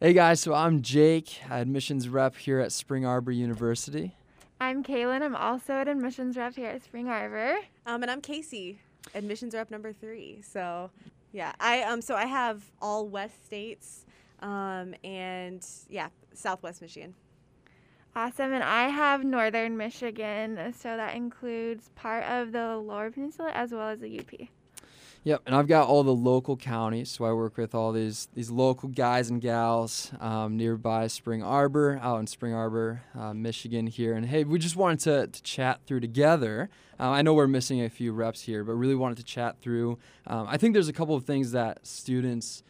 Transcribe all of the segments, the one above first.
Hey guys, so I'm Jake, admissions rep here at Spring Arbor University. I'm Kaylin. I'm also an admissions rep here at Spring Arbor. Um, and I'm Casey, admissions rep number three. So, yeah, I um, so I have all West states, um, and yeah, Southwest Michigan. Awesome. And I have Northern Michigan, so that includes part of the Lower Peninsula as well as the UP. Yep, and I've got all the local counties, so I work with all these these local guys and gals um, nearby Spring Arbor, out in Spring Arbor, uh, Michigan here. And hey, we just wanted to, to chat through together. Uh, I know we're missing a few reps here, but really wanted to chat through. Um, I think there's a couple of things that students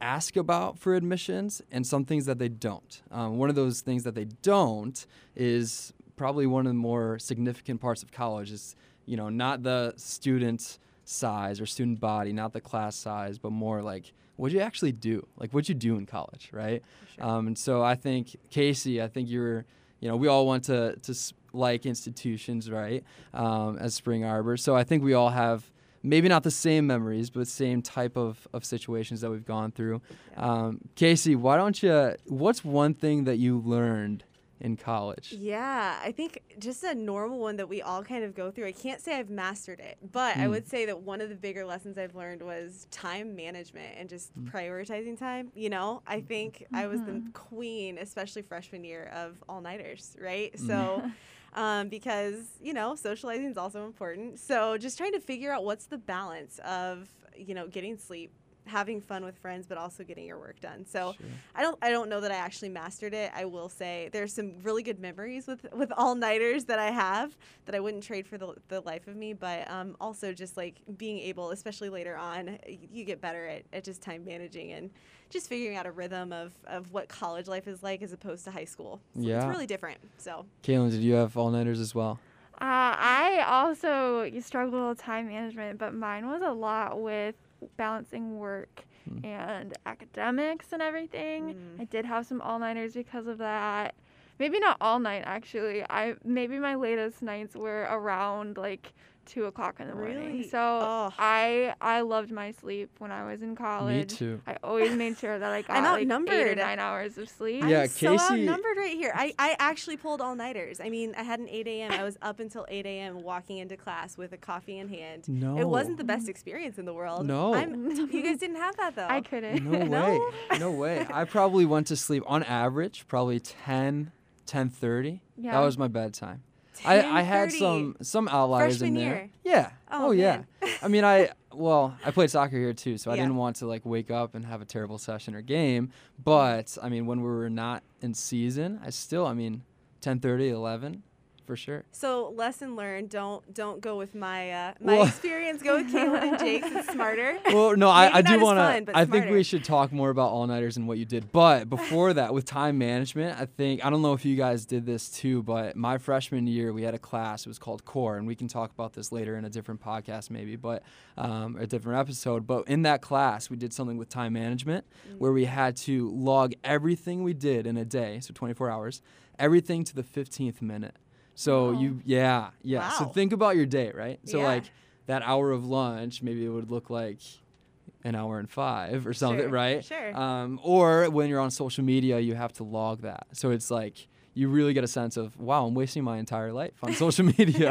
ask about for admissions and some things that they don't. Um, one of those things that they don't is probably one of the more significant parts of college is, you know, not the student size or student body, not the class size, but more like what you actually do, like what you do in college, right? Sure. Um, and so I think Casey, I think you're, you know, we all want to to like institutions, right? Um, as Spring Arbor, so I think we all have maybe not the same memories, but same type of, of situations that we've gone through. Um, Casey, why don't you? What's one thing that you learned in college? Yeah, I think just a normal one that we all kind of go through. I can't say I've mastered it, but I Mm. would say that one of the bigger lessons I've learned was time management and just Mm. prioritizing time. You know, I think I was the Mhm. queen, especially freshman year, of all nighters, right? Mm. So. Um, because you know socializing is also important so just trying to figure out what's the balance of you know getting sleep having fun with friends but also getting your work done so Sure. I don't I don't know that I actually mastered it. I will say there's some really good memories with with all nighters that I have that I wouldn't trade for the, the life of me. But um, also just like being able, especially later on, you get better at, at just time managing and just figuring out a rhythm of, of what college life is like as opposed to high school. So Yeah. it's really different. So Kaylin, did you have all nighters as well? Uh, I also struggled with time management, but mine was a lot with balancing work Hmm. and academics and everything. Mm. I did have some all nighters because of that. Maybe not all night actually. I maybe my latest nights were around like two o'clock in the morning. Really? So Oh. I I loved my sleep when I was in college. Me too. I always made sure that I got I'm like eight or outnumbered. nine hours of sleep. Yeah, I'm so outnumbered right here. I, I actually pulled all nighters. I mean, I had an 8 a.m. I was up until 8 a.m. walking into class with a coffee in hand. No. It wasn't the best experience in the world. No. I'm, you guys didn't have that though. I couldn't. No No? way. No way. I probably went to sleep on average probably 10 10:30. Yeah. That was my bedtime. I, I had some some outliers Freshman in there. year? Yeah. Oh, oh yeah. I mean, I well, I played soccer here too, so I didn't want to like wake up and have a terrible session or game. But I mean, when we were not in season, I still, I mean, 10:30, 11, for sure. So lesson learned: don't don't go with my uh, my Well- experience. Go with Kaylin and Jake's. It's smarter. Well, no, I, I do want to. I think we should talk more about all nighters and what you did. But before that, with time management, I think I don't know if you guys did this too, but my freshman year we had a class. It was called Core, and we can talk about this later in a different podcast, maybe, but um, a different episode. But in that class, we did something with time management Mm. where we had to log everything we did in a day, so 24 hours, everything to the 15th minute. So Wow. you, yeah, yeah. So think about your day, right? So Yeah. like that hour of lunch, maybe it would look like an hour and five or something, Sure, right? sure. Um, or when you're on social media, you have to log that. So it's like you really get a sense of wow, I'm wasting my entire life on social media.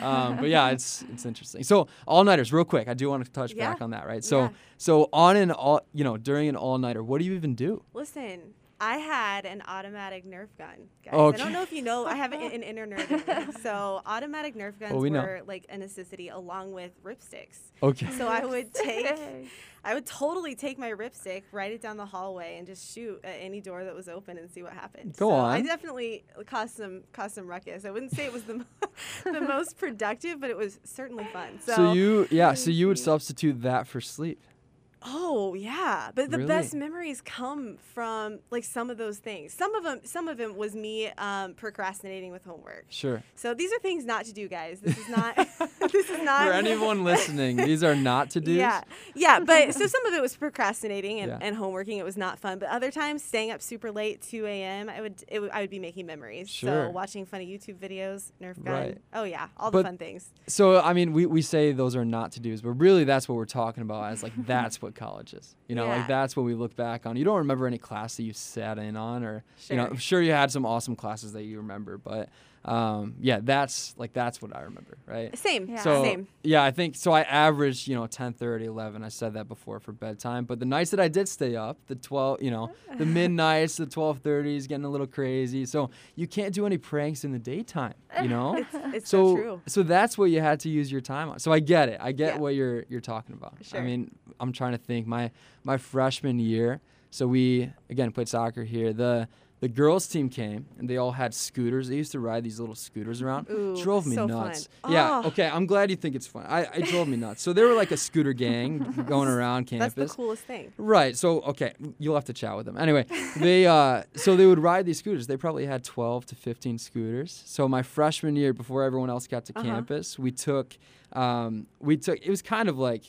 um, but yeah, it's it's interesting. So all nighters, real quick. I do want to touch Yeah. back on that, right? So Yeah. so on an all you know during an all nighter, what do you even do? Listen, I had an automatic Nerf gun, guys. I don't know if you know. I have an, an inner nerd. in me. So automatic Nerf guns Well, we know. were like a necessity along with ripsticks. Okay. So I would take, I would totally take my ripstick, write it down the hallway, and just shoot at any door that was open and see what happened. Go so I definitely caused some caused some ruckus. I wouldn't say it was the the most productive, but it was certainly fun. So, So, you yeah, so you would substitute that for sleep. Oh yeah, but the Really? best memories come from like some of those things. Some of them, some of them was me um, procrastinating with homework. Sure. So these are things not to do, guys. This is not. this is not For anyone listening, these are not to do. Yeah, yeah, but so some of it was procrastinating and, Yeah. and homeworking. It was not fun. But other times, staying up super late, 2 a.m. I would, it would I would be making memories. Sure. So watching funny YouTube videos, Nerf gun. Right. Oh yeah, all But- the fun things. So I mean, we, we say those are not to dos, but really that's what we're talking about as like that's what college is. You know, Yeah. like that's what we look back on. You don't remember any class that you sat in on, or you know, I'm sure you had some awesome classes that you remember, but um, yeah, that's like that's what I remember, right? Same. Yeah. So Same. yeah, I think so. I averaged you know 10, 30, 11. I said that before for bedtime, but the nights that I did stay up, the twelve, you know, the midnights, the twelve thirties, getting a little crazy. So you can't do any pranks in the daytime, you know. It's, it's so, so true. so that's what you had to use your time on. So I get it. I get Yeah. what you're you're talking about. Sure. I mean, I'm trying to think. My my freshman year, so we again played soccer here. The the girls team came and they all had scooters. They used to ride these little scooters around. Ooh, drove me so fun. nuts. Yeah. Oh. Okay. I'm glad you think it's fun. I it drove me nuts. So they were like a scooter gang going around campus. That's the coolest thing. Right. So okay, you'll have to chat with them. Anyway, they uh so they would ride these scooters. They probably had 12 to 15 scooters. So my freshman year before everyone else got to Uh-huh. campus, we took um we took it was kind of like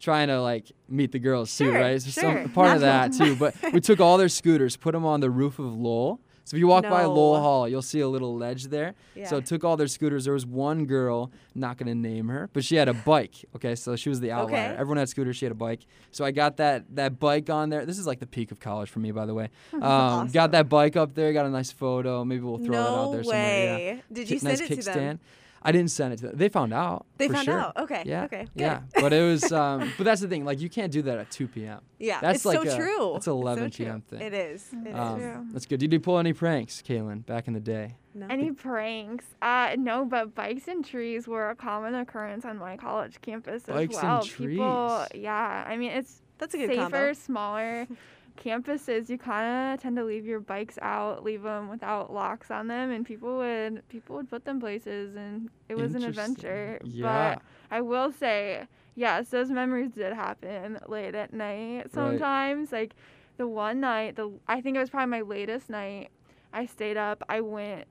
trying to like meet the girls too, Sure, right? So sure. some part of that too, but we took all their scooters, put them on the roof of Lowell. So if you walk by Lowell Hall, you'll see a little ledge there. Yeah. So took all their scooters. There was one girl, not gonna name her, but she had a bike. Okay, so she was the outlier. Okay. Everyone had scooters. She had a bike. So I got that that bike on there. This is like the peak of college for me, by the way. Um, awesome. Got that bike up there. Got a nice photo. Maybe we'll throw that out no there somewhere. Yeah. way. Did you send nice it to them? Kickstand. I didn't send it to them. They found out. They for found sure. out. Okay. Yeah. Okay. Good. Yeah. But it was. Um, but that's the thing. Like you can't do that at 2 p.m. Yeah. That's it's like so a- true. that's a 11 so. PM thing. It is. It is. Um, true. that's good. Did you pull any pranks, Kaylin, back in the day? No. Any pranks? Uh, no, but bikes and trees were a common occurrence on my college campus Bikes as and well. People, trees. yeah. I mean, it's That's a good safer, combo. smaller campuses. You kind of tend to leave your bikes out, leave them without locks on them, and people would people would put them places, and it was an adventure. Yeah. But I will say, yes, those memories did happen late at night sometimes. Like the one night, the I think it was probably my latest night. I stayed up. I went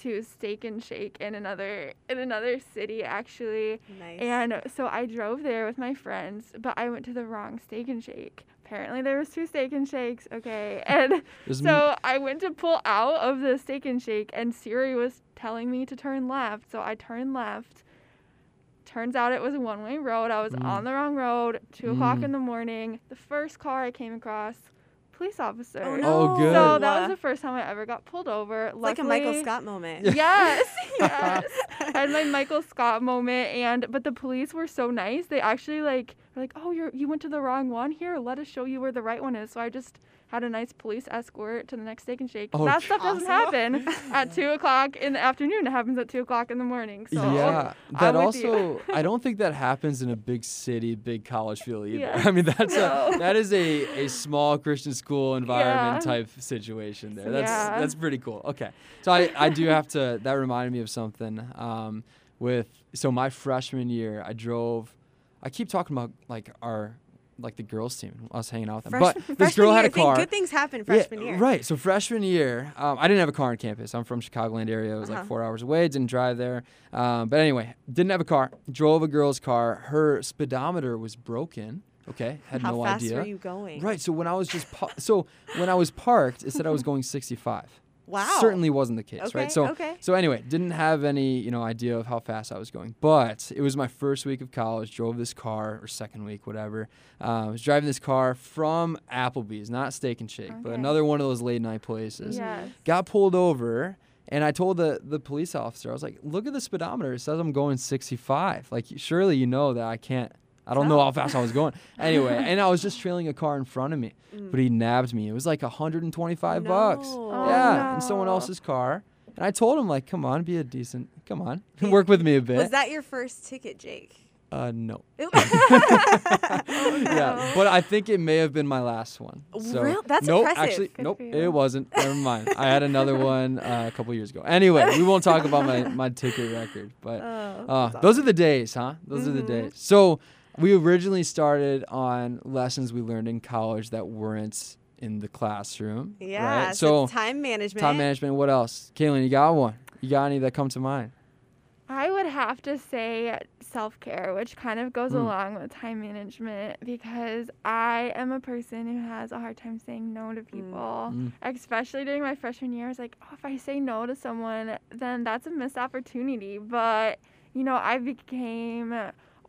to Steak and Shake in another in another city actually. Nice. And so I drove there with my friends, but I went to the wrong Steak and Shake. Apparently there was two Steak and Shakes, okay. And There's m- so I went to pull out of the Steak and Shake and Siri was telling me to turn left. So I turned left. Turns out it was a one-way road. I was Mm. on the wrong road. Two o'clock Mm. in the morning. The first car I came across, police officer. oh Oh, good. So that was the first time I ever got pulled over. It's like a Michael Scott moment. Yes, yes. I had my Michael Scott moment, and but the police were so nice. They actually like were like, oh, you're you went to the wrong one. Here, let us show you where the right one is. So I just had a nice police escort to the next Steak and Shake. Oh, that stuff doesn't happen at two o'clock in the afternoon. It happens at two o'clock in the morning. So yeah, I'm that with you. also I don't think that happens in a big city, big college feel either. Yeah. I mean that's No. a that is a, a small Christian school environment Yeah. type situation there. That's Yeah. that's pretty cool. Okay, so I I do have to that reminded me of something um, with so my freshman year I drove. I keep talking about like our like the girls team. us hanging out with them, but this girl had a car. Good things happen freshman yeah, year. Right. So freshman year, um, I didn't have a car on campus. I'm from Chicagoland area. It was like Uh-huh. four hours away. Didn't drive there. Um, but anyway, didn't have a car. Drove a girl's car. Her speedometer was broken. Okay, had How no fast idea. were you going? Right. So when I was just pa- so when I was parked, it said I was going 65. Wow. Certainly wasn't the case, Okay, right? So okay. so anyway, didn't have any, you know, idea of how fast I was going. But it was my first week of college, drove this car or second week, whatever. Uh, I was driving this car from Applebee's, not Steak and Shake, but another one of those late night places. yes. Got pulled over and I told the the police officer, I was like, "Look at the speedometer. It says I'm going 65. Like surely you know that I can't I don't know how fast I was going. Anyway, and I was just trailing a car in front of me. Mm. But he nabbed me. It was like 125 bucks. Oh, Yeah, in someone else's car. And I told him like, "Come on, be a decent. Come on, work with me a bit." Was that your first ticket, Jake? uh, no. It- Yeah, but I think it may have been my last one. So Real- that's nope, impressive. actually, Good nope, it wasn't. Never mind. I had another one uh, a couple years ago. Anyway, we won't talk about my my ticket record, but Oh, uh, that's those are the days, huh? Those are the days. So we originally started on lessons we learned in college that weren't in the classroom. Yeah. Right? So, So time management. time management. What else? Kaylin, you got one? You got any that come to mind? I would have to say self care, which kind of goes Mm. along with time management because I am a person who has a hard time saying no to people, Mm. especially during my freshman year. I was like, oh, if I say no to someone, then that's a missed opportunity. But, you know, I became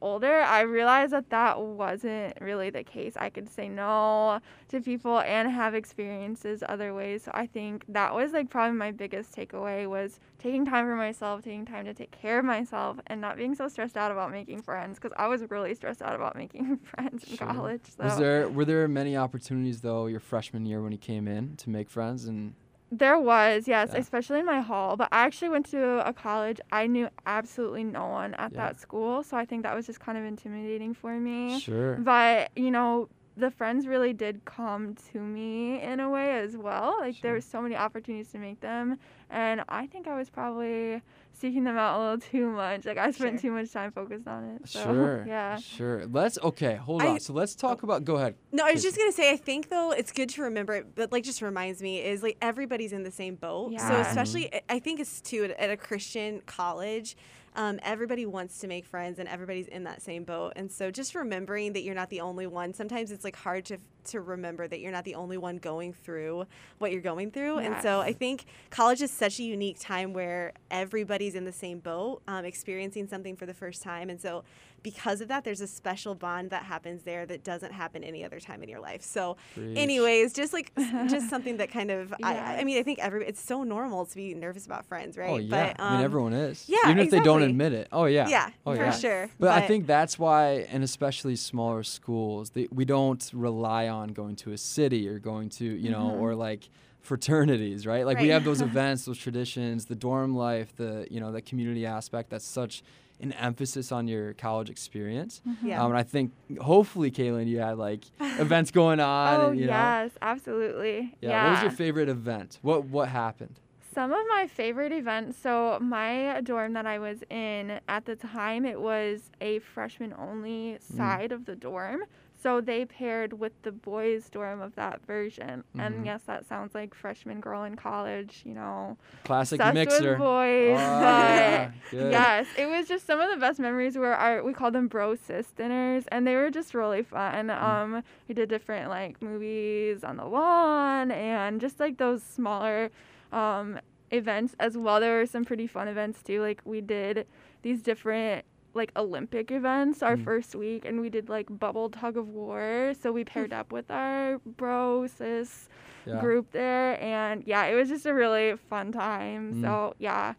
older, I realized that that wasn't really the case. I could say no to people and have experiences other ways. So I think that was like probably my biggest takeaway was taking time for myself, taking time to take care of myself, and not being so stressed out about making friends because I was really stressed out about making friends in Sure. college. So Was there were there many opportunities though your freshman year when you came in to make friends and There was, yes, Yeah. especially in my hall. But I actually went to a college. I knew absolutely no one at Yeah. that school. So I think that was just kind of intimidating for me. sure But, you know, the friends really did come to me in a way as well. Like Sure. there were so many opportunities to make them. And I think I was probably seeking them out a little too much. Like I spent Sure. too much time focused on it. So, sure yeah. sure let's okay hold I- on so let's talk about go ahead No, I was just gonna say I think though it's good to remember it, but like just reminds me is like everybody's in the same boat. Yeah. So Yeah. especially I- I think it's too at, at a Christian college. Um, everybody wants to make friends and everybody's in that same boat. And so just remembering that you're not the only one. Sometimes it's like hard to to remember that you're not the only one going through what you're going through. And so I think college is such a unique time where everybody's in the same boat, um, experiencing something for the first time. And so because of that, there's a special bond that happens there that doesn't happen any other time in your life. So Preach. anyways just like just something that kind of I, I mean i think every it's so normal to be nervous about friends right oh yeah but i mean um, everyone is yeah, even if they don't admit it oh yeah yeah oh for yeah sure But, I think that's why, and especially smaller schools, they, we don't rely on going to a city or going to, you know, Mhm. or like fraternities, right? Like we have those events, those traditions, the dorm life, the, you know, the community aspect. That's such an emphasis on your college experience. Yeah. Um, and I think hopefully, Kaylin, you had like events going on. Oh, and, you know, yes, absolutely. yeah. What was your favorite event? What What happened? Some of my favorite events. So my dorm that I was in at the time, it was a freshman only Mm. side of the dorm. So they paired with the boys' dorm of that version. Mhm. And yes, that sounds like freshman girl in college, you know, Classic mixer. with boys. Oh, but yeah, yes, it was just some of the best memories were our we called them bro sis dinners and they were just really fun. Mm. Um we did different like movies on the lawn and just like those smaller um events as well. There were some pretty fun events too. Like we did these different like Olympic events our Mm. first week and we did like bubble tug of war. So we paired up with our bro sis Yeah. group there and yeah, it was just a really fun time. Mm. So yeah.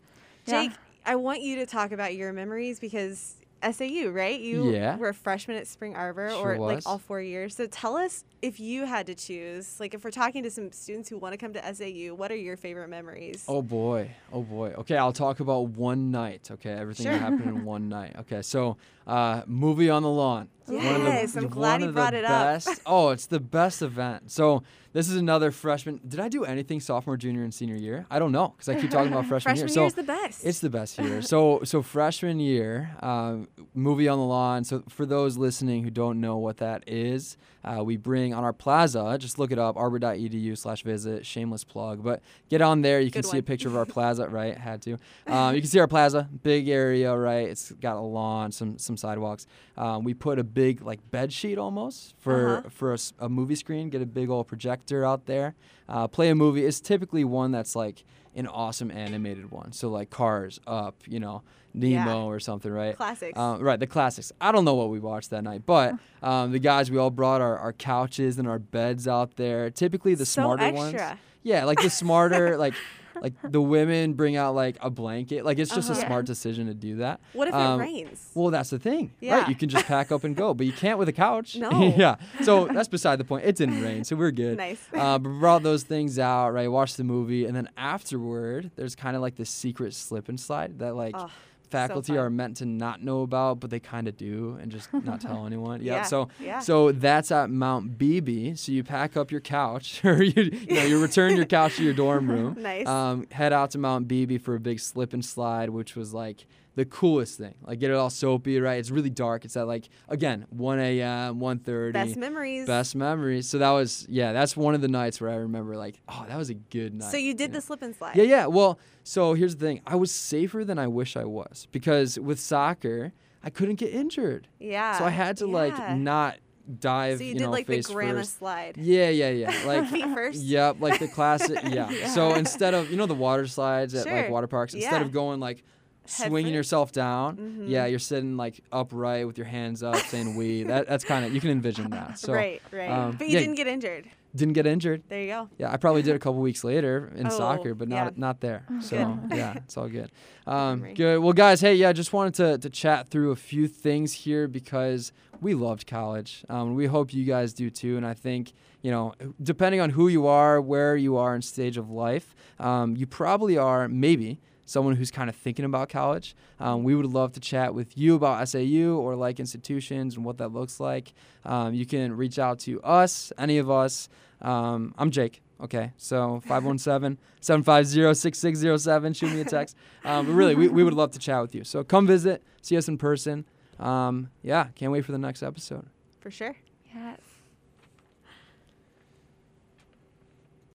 Yeah. jake i want you to talk about your memories because SAU, right? You Yeah. were a freshman at Spring Arbor, Sure or like all four years. So tell us if you had to choose, like if we're talking to some students who want to come to SAU, what are your favorite memories? Oh boy, oh boy. Okay, I'll talk about one night. Okay, everything that Sure. happened in one night. Okay, so uh, movie on the lawn. One of the- Yes, I'm glad you brought it up. oh, it's the best event. So this is another freshman. Did I do anything sophomore, junior, and senior year? I don't know because I keep talking about freshman, Freshman year. So year is the best. it's the best year. So so freshman year, um, movie on the lawn. So for those listening who don't know what that is, uh, we bring on our plaza. Just look it up, arbor.edu/slash visit. Shameless plug, but get on there. You can Good see a picture of our plaza. Right, had to. Um, you can see our plaza, big area. Right, it's got a lawn, some some sidewalks. Um, we put a big like bed sheet almost for Uh-huh. for a, a movie screen. Get a big old projector out there. Uh, play a movie. It's typically one that's like an awesome animated one. So like Cars, Up, you know, Nemo Yeah. or something, right? Classics. Um, right, the classics. I don't know what we watched that night, but um, the guys we all brought our, our couches and our beds out there. Typically the so smarter extra. ones. Yeah, like the smarter, like like the women bring out like a blanket. Like it's just Uh-huh. a smart decision to do that. What if Um, it rains? Well, that's the thing, Yeah. right? You can just pack up and go, but you can't with a couch. No. yeah. So that's beside the point. It didn't rain, so we're good. Nice. Uh, but we brought those things out, right? Watched the movie, and then afterward, there's kind of like this secret slip and slide that like Oh, faculty fun. are meant to not know about, but they kind of do, and just not tell anyone. Yeah. Yeah, So yeah. so that's at Mount Beebe. So you pack up your couch, or you you know you return your couch to your dorm room. Nice. Um, head out to Mount Beebe for a big slip and slide, which was like the coolest thing. Like get it all soapy, right? It's really dark. It's at like again 1 a.m., 1:30. Best memories. Best memories. So that was yeah, that's one of the nights where I remember like, oh, that was a good night. So you did know? the slip and slide. Yeah, yeah. Well, so here's the thing. I was safer than I wish I was because with soccer, I couldn't get injured. Yeah. so I had to like not dive, So you, you, did know, like the grandma first. slide. Yeah, yeah, yeah. Like Feet first. Yep, like the classic. Yeah. So instead of you know the water slides at like water parks, instead Yeah. of going like swinging yourself down. Mhm. Yeah, you're sitting like upright with your hands up, saying "wee." That that's kind of you can envision that. So right, right. um, but you yeah. didn't get injured. didn't get injured. There you go. Yeah, I probably did a couple weeks later in Oh, soccer, but not yeah. not there. So Good. yeah, it's all good. Um, good. Well, guys, hey, yeah, just wanted to to chat through a few things here because we loved college. Um, we hope you guys do too, and I think you know, depending on who you are, where you are in stage of life, um, you probably are maybe someone who's kind of thinking about college. Um, we would love to chat with you about SAU or like institutions and what that looks like. Um, you can reach out to us, any of us. Um, I'm Jake. Okay, so 517 750 6607. Shoot me a text. Um, but really, we, we would love to chat with you. So come visit, see us in person. Um, yeah, can't wait for the next episode. For sure. Yes.